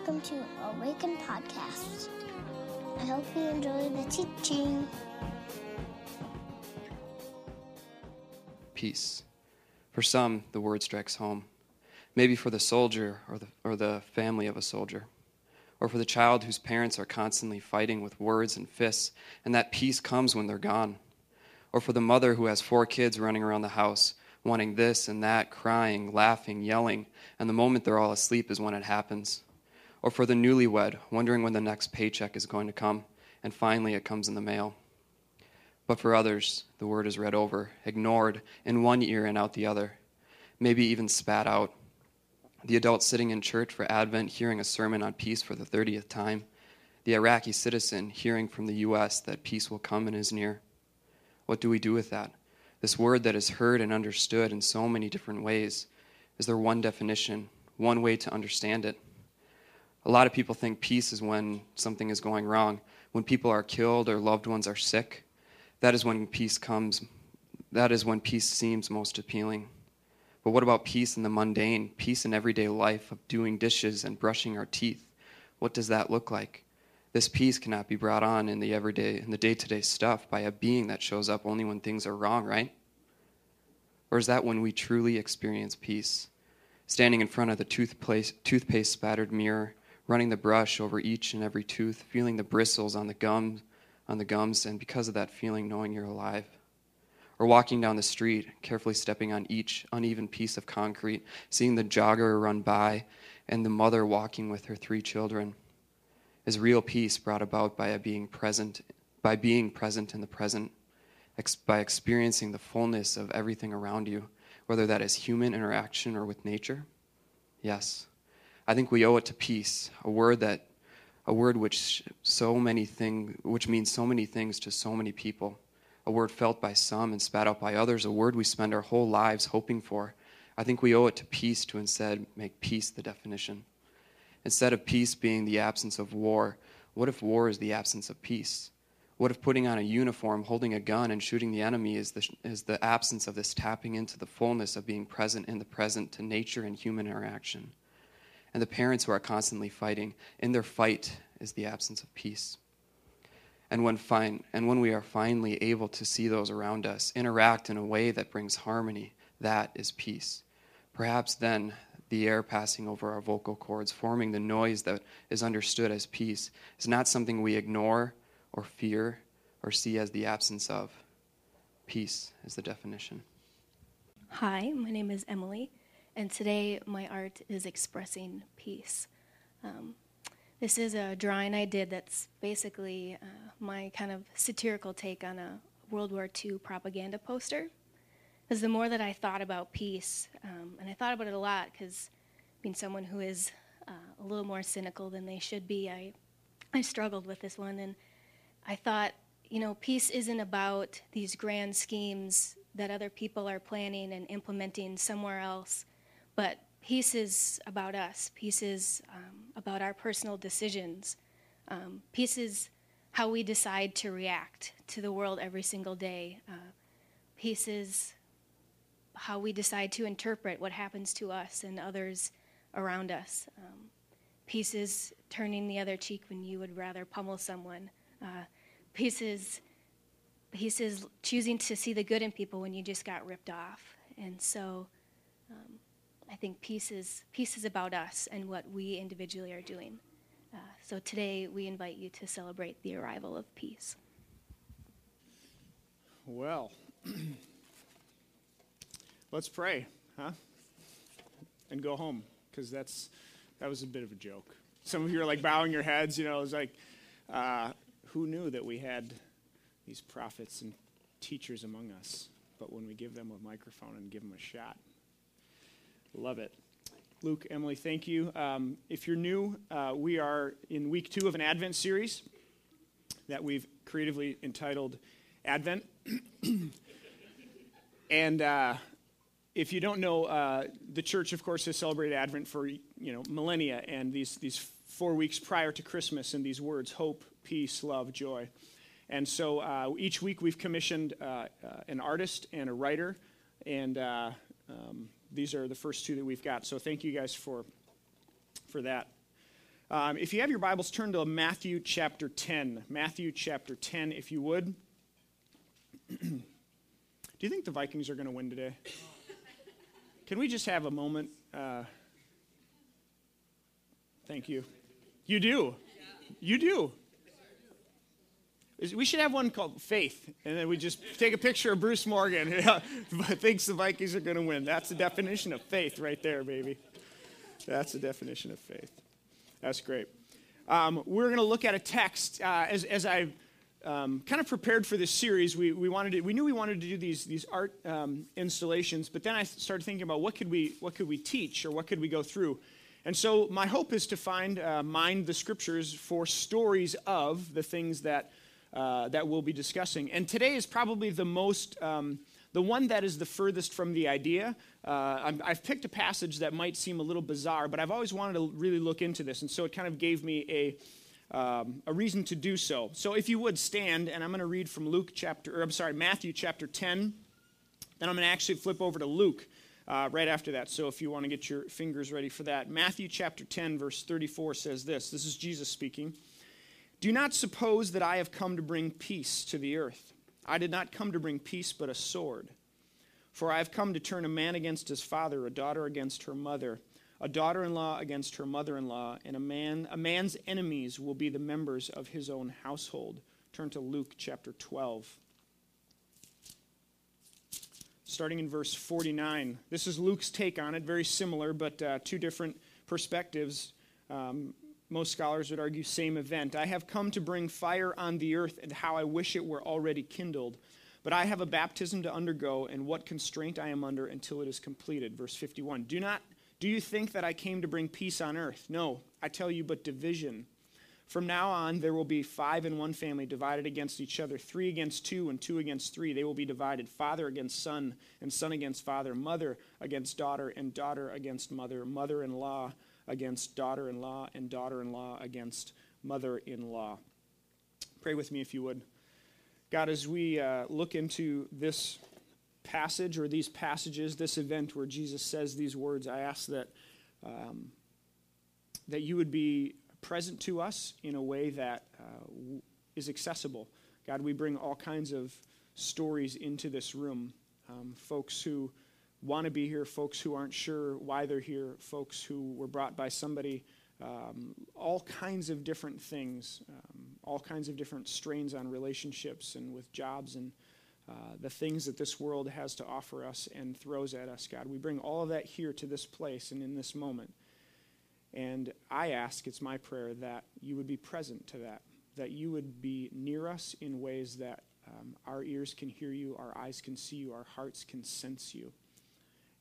welcome to Awaken Podcast. I hope you enjoy the teaching. Peace. For some, the word strikes home. Maybe for the soldier or the, or the family of a soldier. Or for the child whose parents are constantly fighting with words and fists, and that peace comes when they're gone. Or for the mother who has four kids running around the house, wanting this and that, crying, laughing, yelling, and the moment they're all asleep is when it happens. Or for the newlywed, wondering when the next paycheck is going to come, and finally it comes in the mail. But for others, the word is read over, ignored, in one ear and out the other, maybe even spat out. The adult sitting in church for Advent hearing a sermon on peace for the 30th time. The Iraqi citizen hearing from the U.S. that peace will come and is near. What do we do with that? This word that is heard and understood in so many different ways. Is there one definition, one way to understand it? A lot of people think peace is when something is going wrong, when people are killed or loved ones are sick. That is when peace comes. That is when peace seems most appealing. But what about peace in the mundane, peace in everyday life of doing dishes and brushing our teeth? What does that look like? This peace cannot be brought on in the everyday, in the day-to-day stuff by a being that shows up only when things are wrong, right? Or is that when we truly experience peace? Standing in front of the toothpaste, toothpaste spattered mirror, running the brush over each and every tooth, feeling the bristles on the gums, on the gums, and because of that feeling, knowing you're alive. Or walking down the street, carefully stepping on each uneven piece of concrete, seeing the jogger run by and the mother walking with her three children. Is real peace brought about by being present, by being present in the present, ex- by experiencing the fullness of everything around you, whether that is human interaction or with nature? Yes. I think we owe it to peace, a word that a word which so many thing which means so many things to so many people. A word felt by some and spat out by others a word we spend our whole lives hoping for. I think we owe it to peace to instead make peace the definition. Instead of peace being the absence of war what if war is the absence of peace? What if putting on a uniform holding a gun and shooting the enemy is the, is the absence of this tapping into the fullness of being present in the present to nature and human interaction and the parents who are constantly fighting. In their fight is the absence of peace. And when, fine, and when we are finally able to see those around us interact in a way that brings harmony, that is peace. Perhaps then the air passing over our vocal cords, forming the noise that is understood as peace, is not something we ignore or fear or see as the absence of. Peace is the definition. Hi, my name is Emily. And today, my art is expressing peace. Um, this is a drawing I did that's basically uh, my kind of satirical take on a World War II propaganda poster. Because the more that I thought about peace, um, and I thought about it a lot, because being someone who is uh, a little more cynical than they should be, I, I struggled with this one. And I thought, you know, peace isn't about these grand schemes that other people are planning and implementing somewhere else but peace is about us. Peace is um, about our personal decisions. Um, peace is how we decide to react to the world every single day. Uh, peace is how we decide to interpret what happens to us and others around us. Um, peace is turning the other cheek when you would rather pummel someone. Uh, peace is choosing to see the good in people when you just got ripped off. And so um, I think peace is, peace is about us and what we individually are doing. Uh, so today we invite you to celebrate the arrival of peace. Well, let's pray, huh? And go home, because that's that was a bit of a joke. Some of you are like bowing your heads. You know, it was like, uh, who knew that we had these prophets and teachers among us? But when we give them a microphone and give them a shot, Love it. Luke, Emily, thank you. Um, if you're new, uh, we are in week two of an Advent series that we've creatively entitled Advent. and uh, if you don't know, uh, the church, of course, has celebrated Advent for you know millennia, and these these four weeks prior to Christmas, and these words: hope, peace, love, joy. And so uh, each week we've commissioned uh, uh, an artist and a writer, and um, these are the first two that we've got. So thank you guys for, for that. Um, if you have your Bibles, turn to Matthew chapter 10. Matthew chapter 10, if you would. Do you think the Vikings are going to win today? Can we just have a moment? Uh, thank you. You do. You do. We should have one called Faith, and then we just take a picture of Bruce Morgan thinks the Vikings are going to win. That's the definition of faith right there, baby. That's the definition of faith. That's great. Um, we're going to look at a text uh, as, as I um, kind of prepared for this series. We, we wanted to, we knew we wanted to do these these art um, installations, but then I started thinking about what could we what could we teach or what could we go through. And so my hope is to find uh, mind the scriptures for stories of the things that uh, that we'll be discussing. And today is probably the most, um, the one that is the furthest from the idea. Uh, i have picked a passage that might seem a little bizarre, but I've always wanted to really look into this, and so it kind of gave me a, um, a reason to do so. So if you would stand, and I'm going to read from Luke chapter, or I'm sorry, Matthew chapter 10. Then I'm going to actually flip over to Luke uh, right after that. So if you want to get your fingers ready for that, Matthew chapter 10, verse 34 says this. This is Jesus speaking. Do not suppose that I have come to bring peace to the earth. I did not come to bring peace, but a sword. For I have come to turn a man against his father, a daughter against her mother, a daughter in law against her mother in law, and a, man, a man's enemies will be the members of his own household. Turn to Luke chapter 12. Starting in verse 49. This is Luke's take on it, very similar, but uh, two different perspectives. Um, most scholars would argue, same event. I have come to bring fire on the earth, and how I wish it were already kindled. But I have a baptism to undergo, and what constraint I am under until it is completed. Verse 51. Do not do you think that I came to bring peace on earth? No, I tell you, but division. From now on, there will be five in one family divided against each other, three against two, and two against three. They will be divided father against son, and son against father, mother against daughter, and daughter against mother, mother in law against daughter in law, and daughter in law against mother in law. Pray with me if you would. God, as we uh, look into this passage or these passages, this event where Jesus says these words, I ask that, um, that you would be present to us in a way that uh, is accessible. God, we bring all kinds of stories into this room. Um, folks who want to be here, folks who aren't sure why they're here, folks who were brought by somebody, um, all kinds of different things, um, all kinds of different strains on relationships and with jobs and uh, the things that this world has to offer us and throws at us, God. We bring all of that here to this place and in this moment. And I ask, it's my prayer, that you would be present to that, that you would be near us in ways that um, our ears can hear you, our eyes can see you, our hearts can sense you.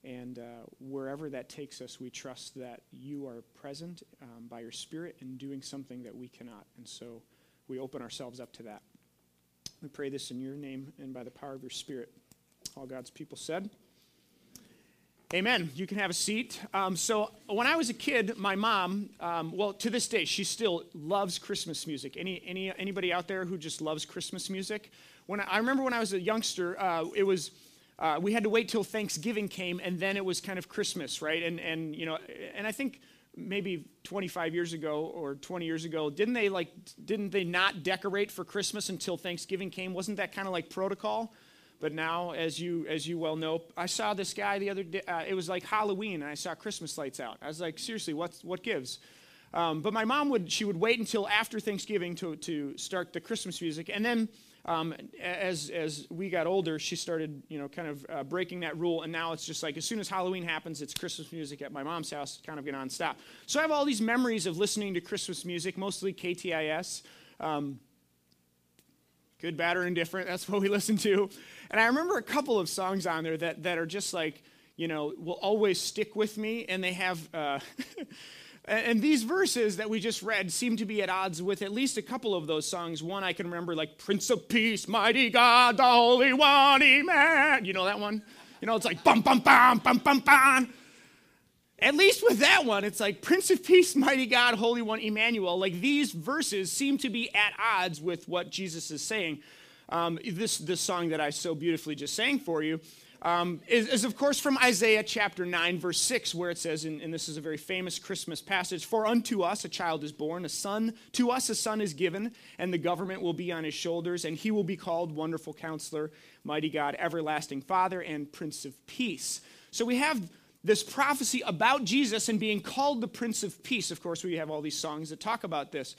And uh, wherever that takes us, we trust that you are present um, by your Spirit and doing something that we cannot. And so we open ourselves up to that. We pray this in your name and by the power of your Spirit. All God's people said. Amen. You can have a seat. Um, so when I was a kid, my mom, um, well, to this day, she still loves Christmas music. Any, any anybody out there who just loves Christmas music? When I, I remember when I was a youngster, uh, it was uh, we had to wait till Thanksgiving came, and then it was kind of Christmas, right? And and you know, and I think maybe 25 years ago or 20 years ago, didn't they like didn't they not decorate for Christmas until Thanksgiving came? Wasn't that kind of like protocol? But now, as you as you well know, I saw this guy the other day. Uh, it was like Halloween, and I saw Christmas lights out. I was like, seriously, what's what gives? Um, but my mom would she would wait until after Thanksgiving to to start the Christmas music, and then um, as as we got older, she started, you know, kind of uh, breaking that rule, and now it's just like as soon as Halloween happens, it's Christmas music at my mom's house, kind of get nonstop. So I have all these memories of listening to Christmas music, mostly KTIS. Um, good, bad, or indifferent. That's what we listen to. And I remember a couple of songs on there that that are just like, you know, will always stick with me, and they have. Uh, And these verses that we just read seem to be at odds with at least a couple of those songs. One I can remember, like Prince of Peace, Mighty God, the Holy One, Amen. You know that one? You know, it's like bum, bum, bum, bum, bum, bum. At least with that one, it's like Prince of Peace, Mighty God, Holy One, Emmanuel. Like these verses seem to be at odds with what Jesus is saying. Um, this, this song that I so beautifully just sang for you. Um, is, is, of course, from Isaiah chapter 9, verse 6, where it says, and, and, this is a very famous Christmas passage For unto us a child is born, a son, to us a son is given, and the government will be on his shoulders, and he will be called Wonderful Counselor, Mighty God, Everlasting Father, and Prince of Peace. So we have this prophecy about Jesus and being called the Prince of Peace. Of course, we have all these songs that talk about this.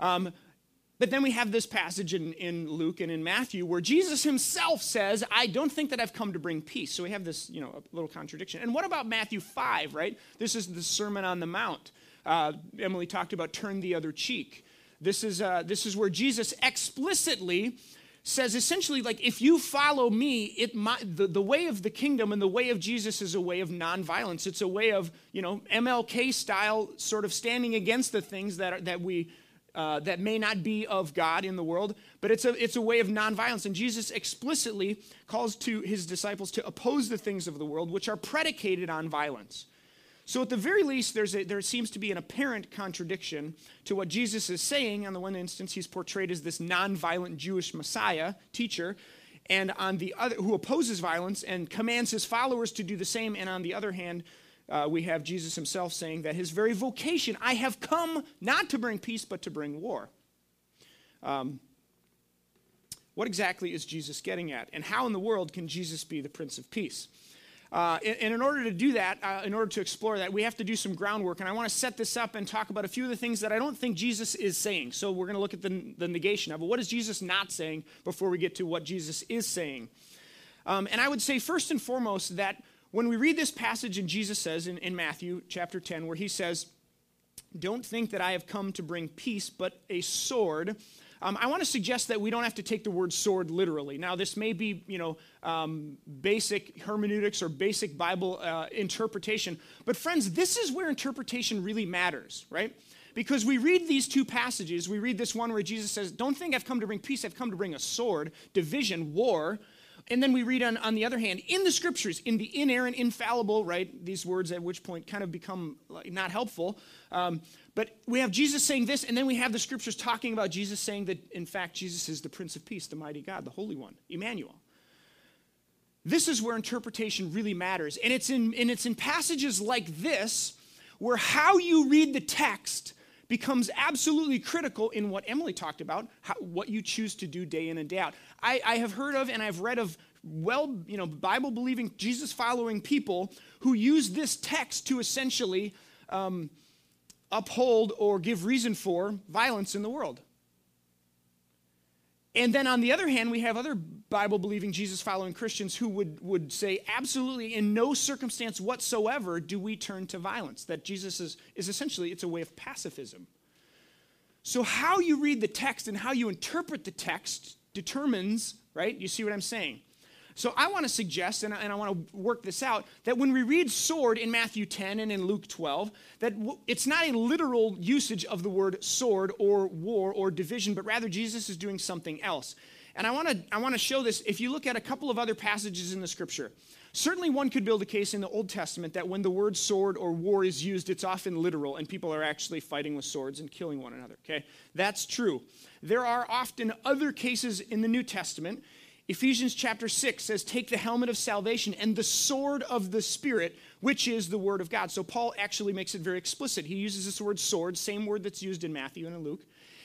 Um, but then we have this passage in, in Luke and in Matthew where Jesus himself says, I don't think that I've come to bring peace. So we have this, you know, a little contradiction. And what about Matthew 5, right? This is the Sermon on the Mount. Uh, Emily talked about turn the other cheek. This is, uh, this is where Jesus explicitly says essentially like if you follow me it my, the, the way of the kingdom and the way of jesus is a way of nonviolence it's a way of you know mlk style sort of standing against the things that, are, that we uh, that may not be of God in the world, but it's a, it's a way of nonviolence. And Jesus explicitly calls to his disciples to oppose the things of the world which are predicated on violence. So, at the very least, there's a, there seems to be an apparent contradiction to what Jesus is saying. On the one instance, he's portrayed as this nonviolent Jewish Messiah teacher, and on the other, who opposes violence and commands his followers to do the same. And on the other hand, uh, we have Jesus himself saying that his very vocation, I have come not to bring peace, but to bring war. Um, what exactly is Jesus getting at? And how in the world can Jesus be the Prince of Peace? Uh, and, in order to do that, uh, in order to explore that, we have to do some groundwork. And I want to set this up and talk about a few of the things that I don't think Jesus is saying. So we're going to look at the, the negation of it. What is Jesus not saying before we get to what Jesus is saying? Um, and I would say, first and foremost, that when we read this passage, and Jesus says in, in Matthew chapter 10, where he says, Don't think that I have come to bring peace, but a sword. Um, I want to suggest that we don't have to take the word sword literally. Now, this may be, you know, um, basic hermeneutics or basic Bible uh, interpretation, but friends, this is where interpretation really matters, right? Because we read these two passages. We read this one where Jesus says, Don't think I've come to bring peace, I've come to bring a sword, division, war. And then we read on, on the other hand, in the scriptures, in the inerrant, infallible, right? These words at which point kind of become like, not helpful. Um, but we have Jesus saying this, and then we have the scriptures talking about Jesus saying that, in fact, Jesus is the Prince of Peace, the mighty God, the Holy One, Emmanuel. This is where interpretation really matters. And it's in, and it's in passages like this where how you read the text becomes absolutely critical in what Emily talked about, how, what you choose to do day in and day out. I, I have heard of and I've read of well, you know, Bible believing, Jesus following people who use this text to essentially um, uphold or give reason for violence in the world. And then on the other hand, we have other Bible believing, Jesus following Christians who would, would say, absolutely, in no circumstance whatsoever do we turn to violence. That Jesus is, is essentially, it's a way of pacifism. So, how you read the text and how you interpret the text determines, right? You see what I'm saying? So I want to suggest, and I, and I want to work this out, that when we read sword in Matthew 10 and in Luke 12, that w- it's not a literal usage of the word sword or war or division, but rather Jesus is doing something else. And I want to I want to show this if you look at a couple of other passages in the scripture. Certainly one could build a case in the Old Testament that when the word sword or war is used, it's often literal and people are actually fighting with swords and killing one another, okay? That's true. There are often other cases in the New Testament Ephesians chapter 6 says, Take the helmet of salvation and the sword of the Spirit, which is the word of God. So Paul actually makes it very explicit. He uses this word sword, same word that's used in Matthew and in Luke.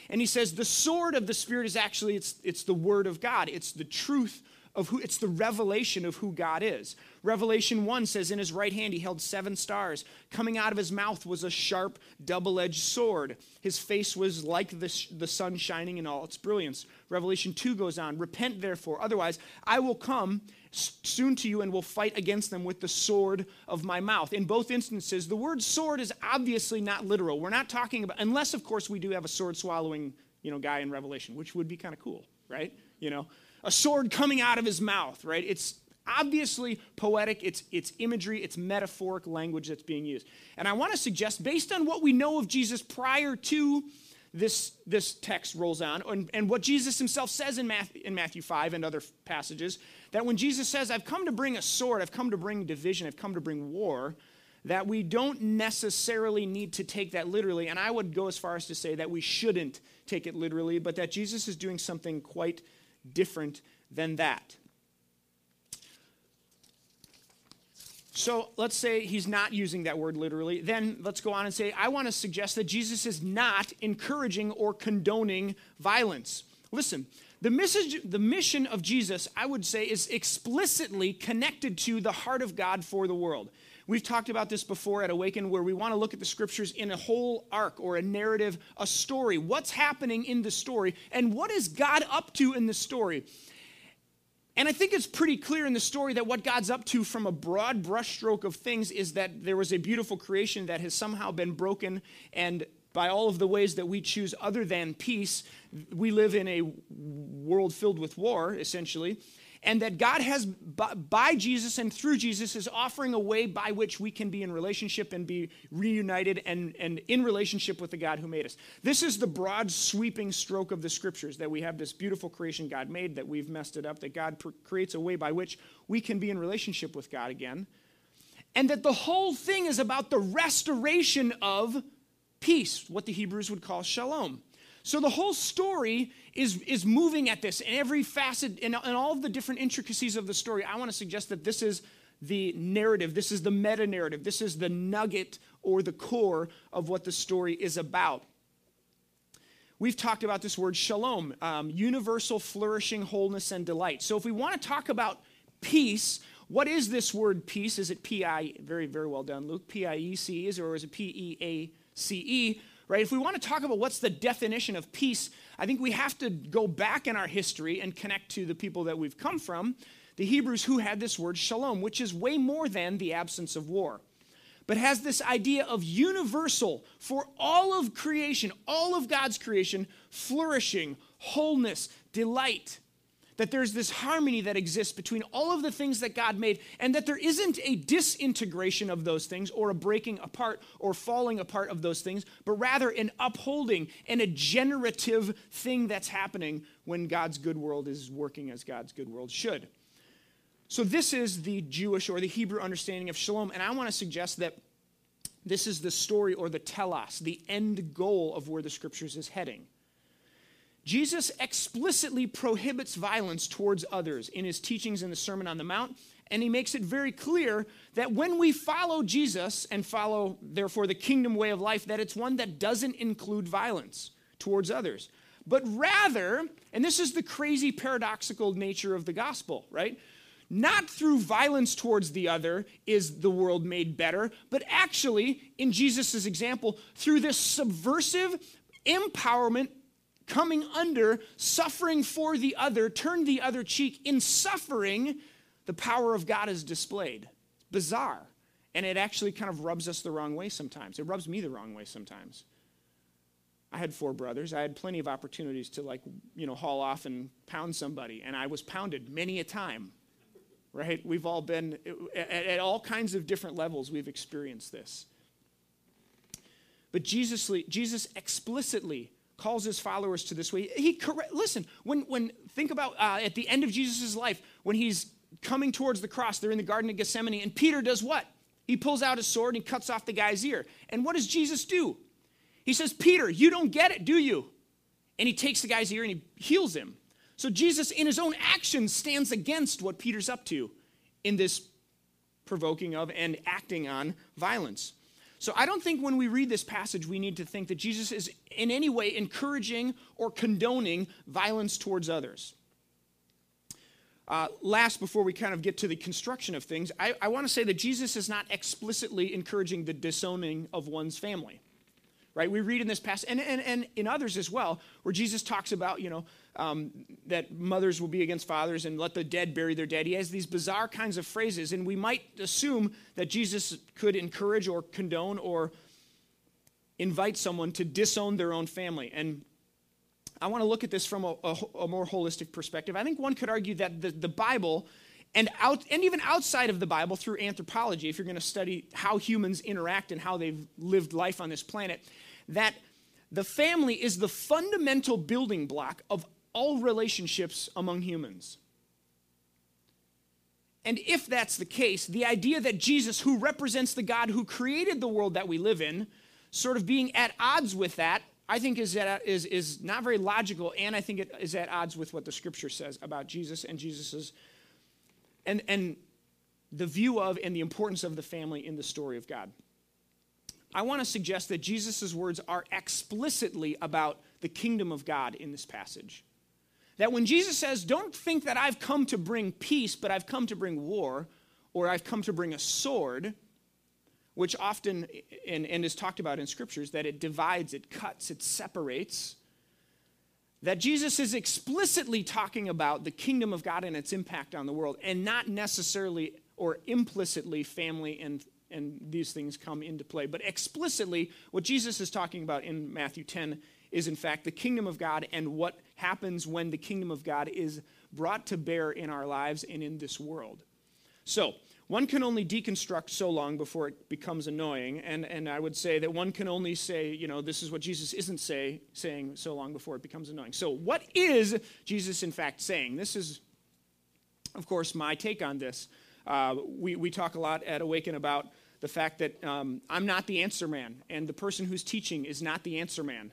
And he says the sword of the Spirit is actually, it's, it's the word of God. It's the truth of who, it's the revelation of who God is. Revelation 1 says, In his right hand he held seven stars. Coming out of his mouth was a sharp, double edged sword. His face was like the, the sun shining in all its brilliance. Revelation 2 goes on, Repent therefore, otherwise I will come soon to you and will fight against them with the sword of my mouth. In both instances, the word sword is obviously not literal. We're not talking about, unless of course we do have a sword swallowing you know, guy in Revelation, which would be kind of cool, right? You know, a sword coming out of his mouth, right? It's obviously poetic, it's, it's imagery, it's metaphoric language that's being used. And I want to suggest, based on what we know of Jesus prior to this, this text rolls on, and, and what Jesus himself says in Matthew, in Matthew 5 and other passages, that when Jesus says, I've come to bring a sword, I've come to bring division, I've come to bring war, that we don't necessarily need to take that literally. And I would go as far as to say that we shouldn't take it literally, but that Jesus is doing something quite different than that. So let's say he's not using that word literally. Then let's go on and say, I want to suggest that Jesus is not encouraging or condoning violence. Listen, the, message, the mission of Jesus, I would say, is explicitly connected to the heart of God for the world. We've talked about this before at Awaken, where we want to look at the scriptures in a whole arc or a narrative, a story. What's happening in the story, and what is God up to in the story? And I think it's pretty clear in the story that what God's up to from a broad brushstroke of things is that there was a beautiful creation that has somehow been broken, and by all of the ways that we choose other than peace, we live in a world filled with war, essentially and that God has, by Jesus and through Jesus, is offering a way by which we can be in relationship and be reunited and, and in relationship with the God who made us. This is the broad, sweeping stroke of the scriptures that we have this beautiful creation God made, that we've messed it up, that God creates a way by which we can be in relationship with God again, and that the whole thing is about the restoration of peace, what the Hebrews would call shalom. So the whole story is, is moving at this, in every facet and, all of the different intricacies of the story. I want to suggest that this is the narrative, this is the meta narrative, this is the nugget or the core of what the story is about. We've talked about this word shalom, um, universal flourishing, wholeness, and delight. So if we want to talk about peace, what is this word peace? Is it P I, very, very well done, Luke, P I E C E, or is it P E A C E? Right? If we want to talk about what's the definition of peace, I think we have to go back in our history and connect to the people that we've come from, the Hebrews who had this word shalom, which is way more than the absence of war, but has this idea of universal for all of creation, all of God's creation, flourishing, wholeness, delight that there's this harmony that exists between all of the things that God made, and that there isn't a disintegration of those things or a breaking apart or falling apart of those things, but rather an upholding and a generative thing that's happening when God's good world is working as God's good world should. So, this is the Jewish or the Hebrew understanding of shalom, and I want to suggest that this is the story or the telos, the end goal of where the scriptures is heading. Jesus explicitly prohibits violence towards others in his teachings in the Sermon on the Mount, and he makes it very clear that when we follow Jesus and follow, therefore, the kingdom way of life, that it's one that doesn't include violence towards others. But rather, and this is the crazy paradoxical nature of the gospel, right? Not through violence towards the other is the world made better, but actually, in Jesus' example, through this subversive empowerment coming under, suffering for the other, turn the other cheek. In suffering, the power of God is displayed. It's bizarre. And it actually kind of rubs us the wrong way sometimes. It rubs me the wrong way sometimes. I had four brothers. I had plenty of opportunities to, like, you know, haul off and pound somebody. And I was pounded many a time, right? We've all been, at, at all kinds of different levels, we've experienced this. But Jesus, Jesus explicitly calls his followers to this way. He correct, listen, when, when think about uh, at the end of Jesus' life, when he's coming towards the cross, they're in the Garden of Gethsemane, and Peter does what? He pulls out his sword and he cuts off the guy's ear. And what does Jesus do? He says, Peter, you don't get it, do you? And he takes the guy's ear and he heals him. So Jesus, in his own actions, stands against what Peter's up to in this provoking of and acting on violence. So I don't think when we read this passage, we need to think that Jesus is in any way encouraging or condoning violence towards others. Uh, last, before we kind of get to the construction of things, I, I want to say that Jesus is not explicitly encouraging the disowning of one's family right? We read in this passage, and, and, and in others as well, where Jesus talks about, you know, um, that mothers will be against fathers and let the dead bury their dead. He has these bizarre kinds of phrases, and we might assume that Jesus could encourage or condone or invite someone to disown their own family. And I want to look at this from a, a, a more holistic perspective. I think one could argue that the, the Bible and out and even outside of the bible through anthropology if you're going to study how humans interact and how they've lived life on this planet that the family is the fundamental building block of all relationships among humans. And if that's the case, the idea that Jesus, who represents the God who created the world that we live in, sort of being at odds with that, I think is, at, is, is not very logical, and I think it is at odds with what the scripture says about Jesus and Jesus's. And, and the view of and the importance of the family in the story of God. I want to suggest that Jesus' words are explicitly about the kingdom of God in this passage. That when Jesus says, Don't think that I've come to bring peace, but I've come to bring war, or I've come to bring a sword, which often and, and is talked about in scriptures, that it divides, it cuts, it separates. That Jesus is explicitly talking about the kingdom of God and its impact on the world, and not necessarily or implicitly family and, and these things come into play. But explicitly, what Jesus is talking about in Matthew 10 is, in fact, the kingdom of God and what happens when the kingdom of God is brought to bear in our lives and in this world. So, one can only deconstruct so long before it becomes annoying, and, and I would say that one can only say, you know, this is what Jesus isn't say, saying so long before it becomes annoying. So, what is Jesus in fact saying? This is, of course, my take on this. Uh, we, we talk a lot at Awaken about the fact that um, I'm not the answer man, and the person who's teaching is not the answer man.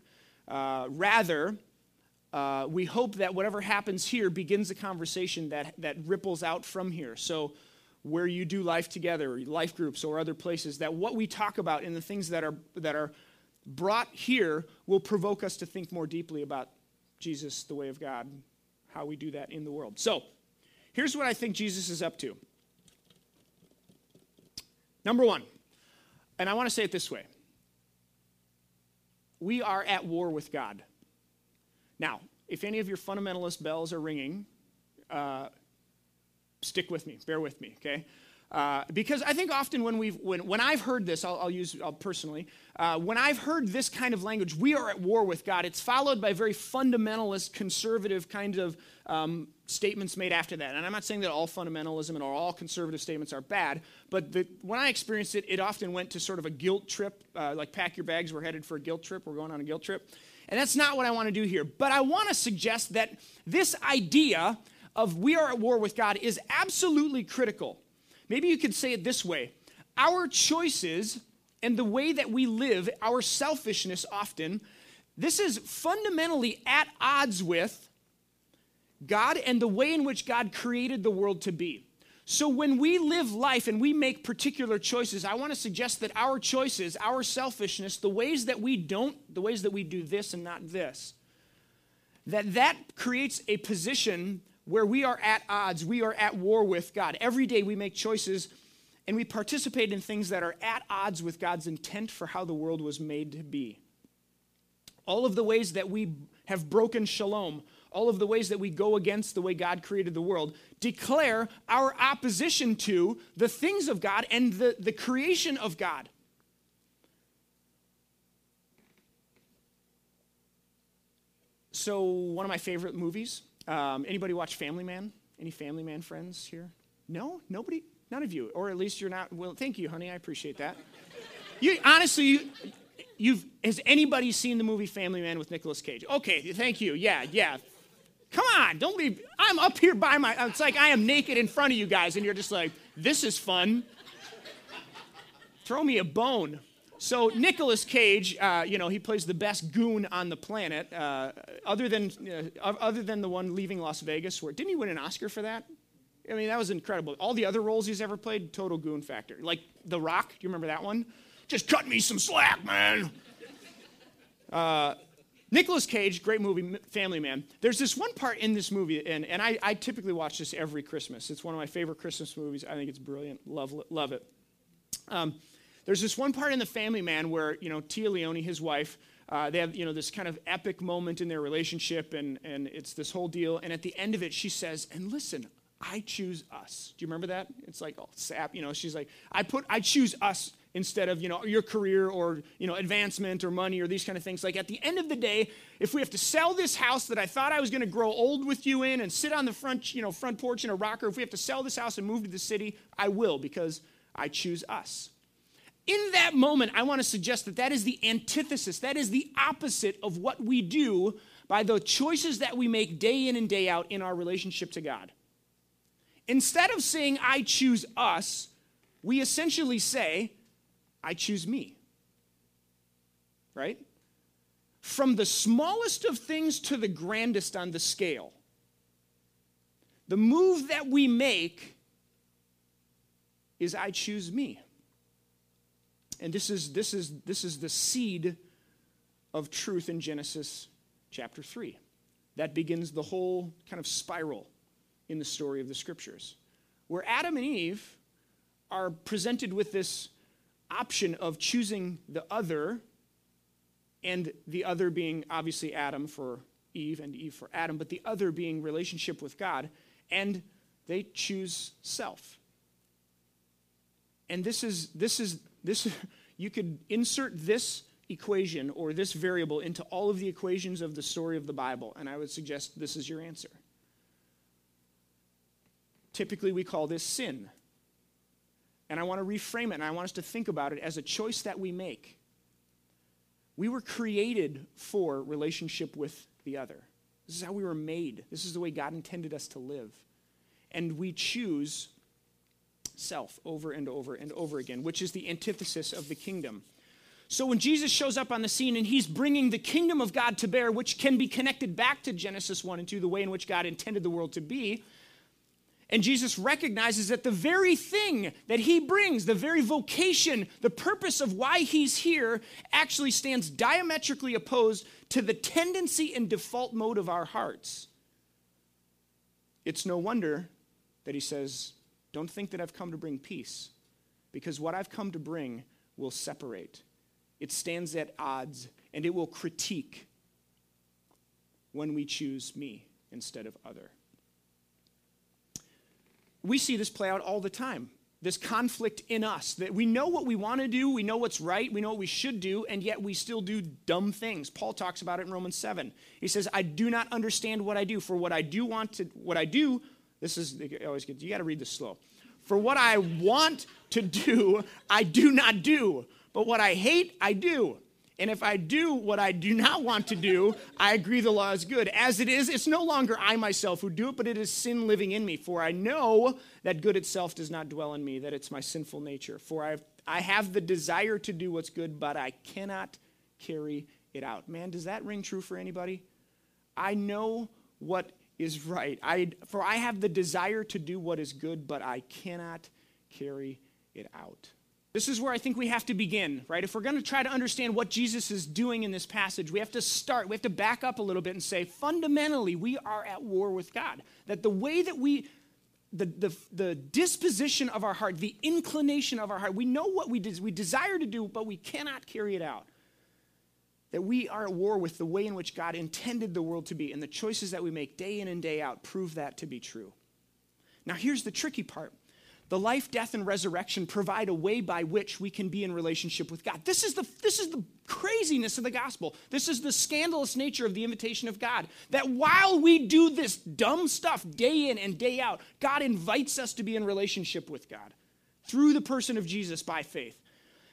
Uh, rather, uh, we hope that whatever happens here begins a conversation that, that ripples out from here. So, where you do life together, life groups, or other places, that what we talk about and the things that are, that are brought here will provoke us to think more deeply about Jesus, the way of God, how we do that in the world. So, here's what I think Jesus is up to. Number one, and I want to say it this way we are at war with God. Now, if any of your fundamentalist bells are ringing, uh, stick with me, bear with me, okay? Uh, because I think often when we've when, when I've heard this, I'll, I'll use I'll personally, uh, when I've heard this kind of language, we are at war with God. It's followed by very fundamentalist, conservative kind of um, statements made after that. And I'm not saying that all fundamentalism and all conservative statements are bad, but the, when I experienced it, it often went to sort of a guilt trip, uh, like pack your bags, we're headed for a guilt trip, we're going on a guilt trip. And that's not what I want to do here. But I want to suggest that this idea of we are at war with God is absolutely critical. Maybe you could say it this way Our choices and the way that we live, our selfishness often, this is fundamentally at odds with God and the way in which God created the world to be. So when we live life and we make particular choices, I want to suggest that our choices, our selfishness, the ways that we don't, the ways that we do this and not this, that that creates a position where we are at odds, we are at war with God. Every day we make choices and we participate in things that are at odds with God's intent for how the world was made to be. All of the ways that we have broken shalom, all of the ways that we go against the way God created the world, declare our opposition to the things of God and the, the creation of God. So, one of my favorite movies um, anybody watch Family Man? Any Family Man friends here? No? Nobody? None of you. Or at least you're not. Well, thank you, honey. I appreciate that. You honestly, you, you've has anybody seen the movie Family Man with Nicolas Cage? Okay, thank you. Yeah, yeah. Come on, don't leave. I'm up here by my. It's like I am naked in front of you guys, and you're just like, this is fun. Throw me a bone. So Nicolas Cage, uh, you know, he plays the best goon on the planet, uh, other than uh, other than the one leaving Las Vegas. Where didn't he win an Oscar for that? I mean, that was incredible. All the other roles he's ever played, total goon factor. Like The Rock, do you remember that one? Just cut me some slack, man. Uh, Nicolas Cage, great movie, Family Man. There's this one part in this movie, and, and I, I typically watch this every Christmas. It's one of my favorite Christmas movies. I think it's brilliant. Love, love it. Um, there's this one part in The Family Man where, you know, Téa Leoni, his wife, uh, they have, you know, this kind of epic moment in their relationship, and, and it's this whole deal. And at the end of it, she says, and listen, I choose us. Do you remember that? It's like, oh, sap, you know, she's like, I put, I choose us instead of, you know, your career or, you know, advancement or money or these kind of things. Like at the end of the day, if we have to sell this house that I thought I was going to grow old with you in and sit on the front, you know, front porch in a rocker, if we have to sell this house and move to the city, I will because I choose us. In that moment, I want to suggest that that is the antithesis, that is the opposite of what we do by the choices that we make day in and day out in our relationship to God. Instead of saying, I choose us, we essentially say, I choose me. Right? From the smallest of things to the grandest on the scale, the move that we make is I choose me. And this is, this is, this is the seed of truth in Genesis chapter 3. That begins the whole kind of spiral in the story of the scriptures, where Adam and Eve are presented with this option of choosing the other, and the other being obviously Adam for Eve and Eve for Adam, but the other being relationship with God, and they choose self. And this is this is this you could insert this equation or this variable into all of the equations of the story of the Bible, and I would suggest this is your answer. Typically, we call this sin. And I want to reframe it, and I want us to think about it as a choice that we make. We were created for relationship with the other. This is how we were made. This is the way God intended us to live. And we choose self over and over and over again, which is the antithesis of the kingdom. So when Jesus shows up on the scene and he's bringing the kingdom of God to bear, which can be connected back to Genesis 1 and 2, the way in which God intended the world to be, and Jesus recognizes that the very thing that he brings, the very vocation, the purpose of why he's here, actually stands diametrically opposed to the tendency and default mode of our hearts. It's no wonder that he says, Don't think that I've come to bring peace, because what I've come to bring will separate. It stands at odds, and it will critique when we choose me instead of other we see this play out all the time this conflict in us that we know what we want to do, we know what's right, we know what we should do, and yet we still do dumb things. Paul talks about it in Romans 7. He says, I do not understand what I do. For what I do want to, what I do, this is always good. You got to read this slow. For what I want to do, I do not do. But what I hate, I do. And if I do what I do not want to do, I agree the law is good. As it is, it's no longer I myself who do it, but it is sin living in me. For I know that good itself does not dwell in me, that it's my sinful nature. For I have, I have the desire to do what's good, but I cannot carry it out. Man, does that ring true for anybody? I know what is right. I, for I have the desire to do what is good, but I cannot carry it out. This is where I think we have to begin, right? If we're going to try to understand what Jesus is doing in this passage, we have to start, we have to back up a little bit and say, fundamentally, we are at war with God. That the way that we, the, the, the disposition of our heart, the inclination of our heart, we know what we, des- we desire to do, but we cannot carry it out. That we are at war with the way in which God intended the world to be, and the choices that we make day in and day out prove that to be true. Now, here's the tricky part the life, death, and resurrection provide a way by which we can be in relationship with God. This is the, this is the craziness of the gospel. This is the scandalous nature of the invitation of God. That while we do this dumb stuff day in and day out, God invites us to be in relationship with God through the person of Jesus by faith.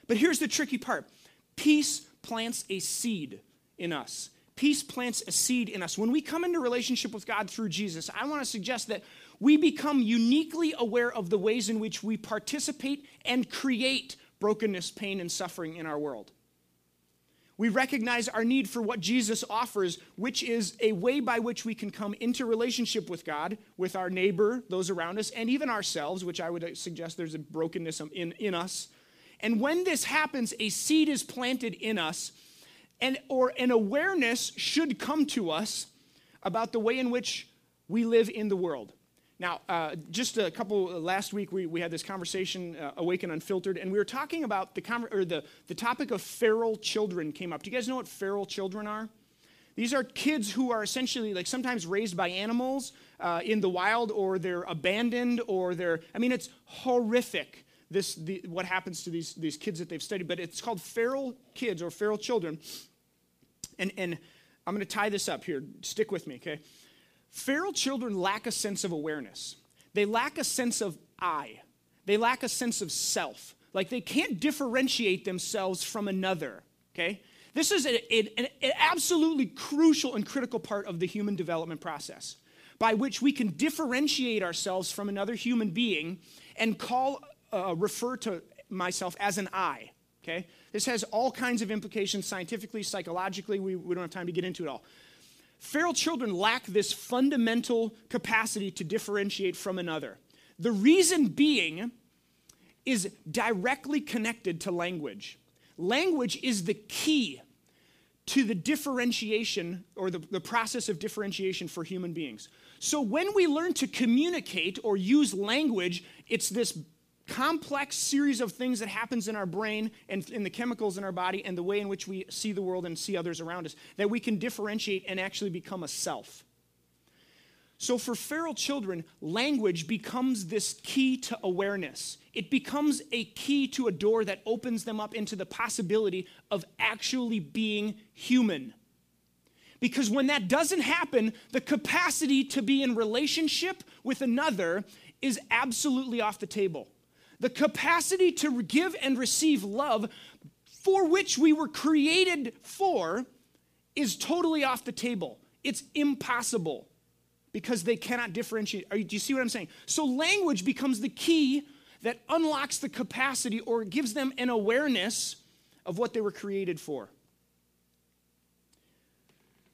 But here's the tricky part peace plants a seed in us. Peace plants a seed in us. When we come into relationship with God through Jesus, I want to suggest that we become uniquely aware of the ways in which we participate and create brokenness, pain, and suffering in our world. We recognize our need for what Jesus offers, which is a way by which we can come into relationship with God, with our neighbor, those around us, and even ourselves, which I would suggest there's a brokenness in, in us. And when this happens, a seed is planted in us, and, or an awareness should come to us about the way in which we live in the world. Now, uh, just a couple uh, last week, we, we had this conversation, uh, Awaken Unfiltered, and we were talking about the, con- or the, the topic of feral children came up. Do you guys know what feral children are? These are kids who are essentially like sometimes raised by animals uh, in the wild, or they're abandoned, or they're, I mean, it's horrific. This, the, what happens to these, these kids that they've studied, but it's called feral kids or feral children. And, and I'm going to tie this up here. Stick with me, okay? Feral children lack a sense of awareness. They lack a sense of I. They lack a sense of self. Like they can't differentiate themselves from another, okay? This is a, a, an absolutely crucial and critical part of the human development process by which we can differentiate ourselves from another human being and call, uh, refer to myself as an I, okay? This has all kinds of implications scientifically, psychologically. We, we don't have time to get into it all. Feral children lack this fundamental capacity to differentiate from another. The reason being is directly connected to language. Language is the key to the differentiation or the, the process of differentiation for human beings. So when we learn to communicate or use language, it's this complex series of things that happens in our brain and in the chemicals in our body and the way in which we see the world and see others around us that we can differentiate and actually become a self. So, for feral children, language becomes this key to awareness. It becomes a key to a door that opens them up into the possibility of actually being human. Because when that doesn't happen, the capacity to be in relationship with another is absolutely off the table. The capacity to give and receive love for which we were created for is totally off the table. It's impossible because they cannot differentiate. You, do you see what I'm saying? So, language becomes the key that unlocks the capacity or gives them an awareness of what they were created for.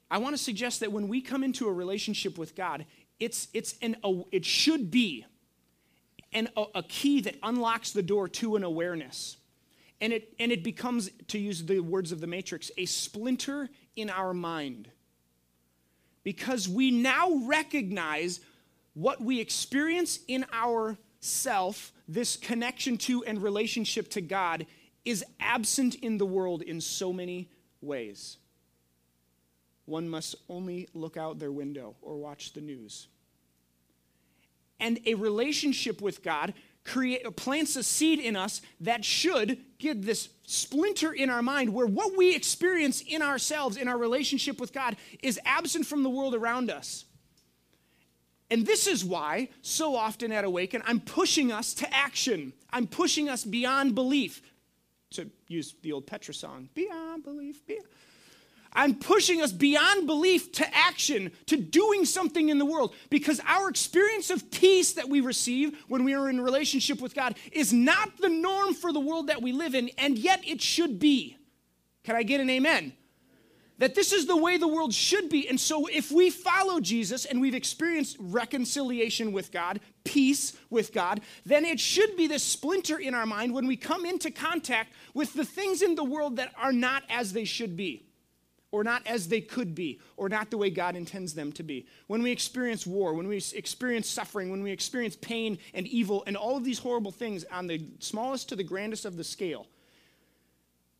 I want to suggest that when we come into a relationship with God, it's, it's an, it should be an, a, a key that unlocks the door to an awareness. And it, and it becomes, to use the words of the Matrix, a splinter in our mind because we now recognize what we experience in our self, this connection to and relationship to God, is absent in the world in so many ways. One must only look out their window or watch the news. And a relationship with God create, plants a seed in us that should get this splinter in our mind where what we experience in ourselves, in our relationship with God, is absent from the world around us. And this is why, so often at Awaken, I'm pushing us to action. I'm pushing us beyond belief. To use the old Petra song, beyond belief, beyond. I'm pushing us beyond belief to action, to doing something in the world, because our experience of peace that we receive when we are in relationship with God is not the norm for the world that we live in, and yet it should be. Can I get an amen? That this is the way the world should be. And so, if we follow Jesus and we've experienced reconciliation with God, peace with God, then it should be this splinter in our mind when we come into contact with the things in the world that are not as they should be or not as they could be, or not the way God intends them to be. When we experience war, when we experience suffering, when we experience pain and evil and all of these horrible things on the smallest to the grandest of the scale,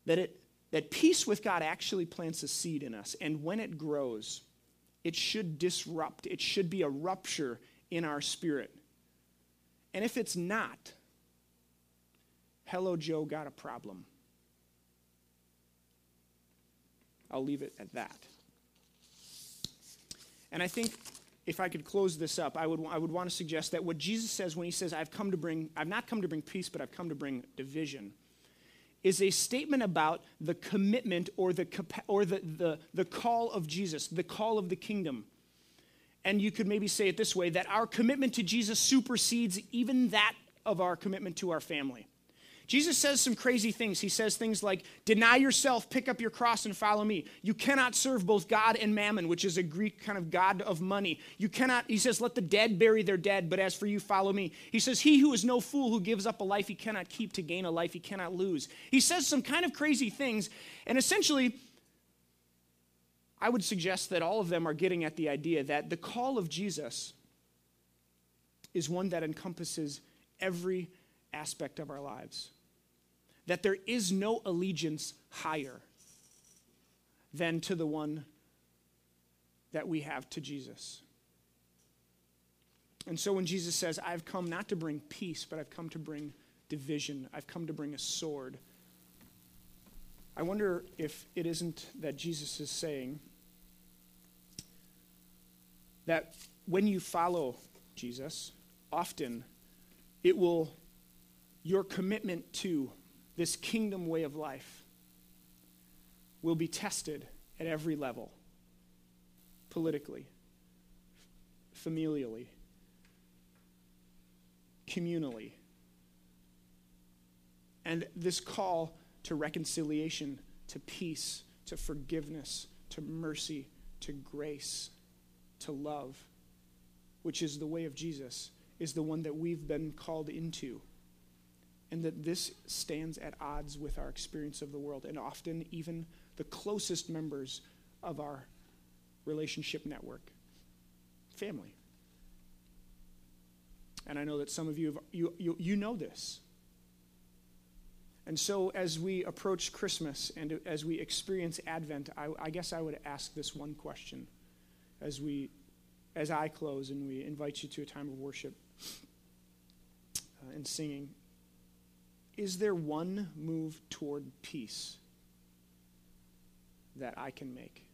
that, it, that peace with God actually plants a seed in us. And when it grows, it should disrupt, it should be a rupture in our spirit. And if it's not, hello, Joe, got a problem. I'll leave it at that. And I think if I could close this up, I would, I would want to suggest that what Jesus says when he says, I've come to bring, I've not come to bring peace, but I've come to bring division, is a statement about the commitment or the, or the, the, the call of Jesus, the call of the kingdom. And you could maybe say it this way that our commitment to Jesus supersedes even that of our commitment to our family. Jesus says some crazy things. He says things like, Deny yourself, pick up your cross, and follow me. You cannot serve both God and mammon, which is a Greek kind of god of money. You cannot, he says, Let the dead bury their dead, but as for you, follow me. He says, He who is no fool who gives up a life he cannot keep to gain a life he cannot lose. He says some kind of crazy things, and essentially, I would suggest that all of them are getting at the idea that the call of Jesus is one that encompasses every aspect of our lives that there is no allegiance higher than to the one that we have to Jesus. And so when Jesus says, I've come not to bring peace, but I've come to bring division, I've come to bring a sword, I wonder if it isn't that Jesus is saying that when you follow Jesus, often it will, your commitment to this kingdom way of life will be tested at every level politically, familially, communally. And this call to reconciliation, to peace, to forgiveness, to mercy, to grace, to love, which is the way of Jesus, is the one that we've been called into and that this stands at odds with our experience of the world, and often even the closest members of our relationship network family. And I know that some of you, have, you, you, you know this. And so, as we approach Christmas and as we experience Advent, I, I, guess I would ask this one question as we, as I close and we invite you to a time of worship uh, and singing. Is there one move toward peace that I can make?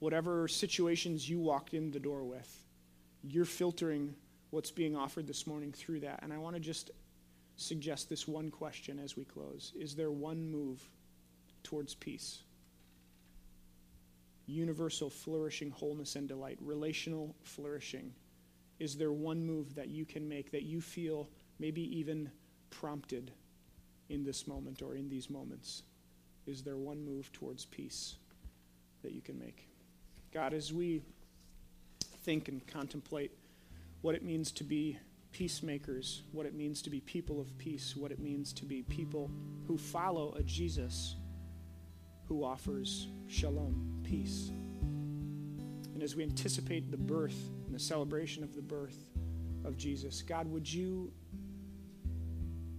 Whatever situations you walked in the door with, you're filtering what's being offered this morning through that. And I want to just suggest this one question as we close Is there one move towards peace? Universal flourishing, wholeness, and delight, relational flourishing. Is there one move that you can make that you feel maybe even prompted in this moment or in these moments? Is there one move towards peace that you can make? God, as we think and contemplate what it means to be peacemakers, what it means to be people of peace, what it means to be people who follow a Jesus who offers shalom, peace. And as we anticipate the birth the celebration of the birth of Jesus, God, would you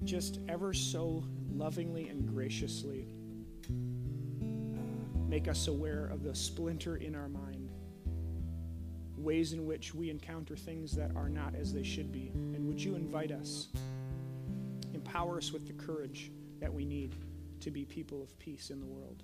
just ever so lovingly and graciously uh, make us aware of the splinter in our mind ways in which we encounter things that are not as they should be. And would you invite us, empower us with the courage that we need to be people of peace in the world?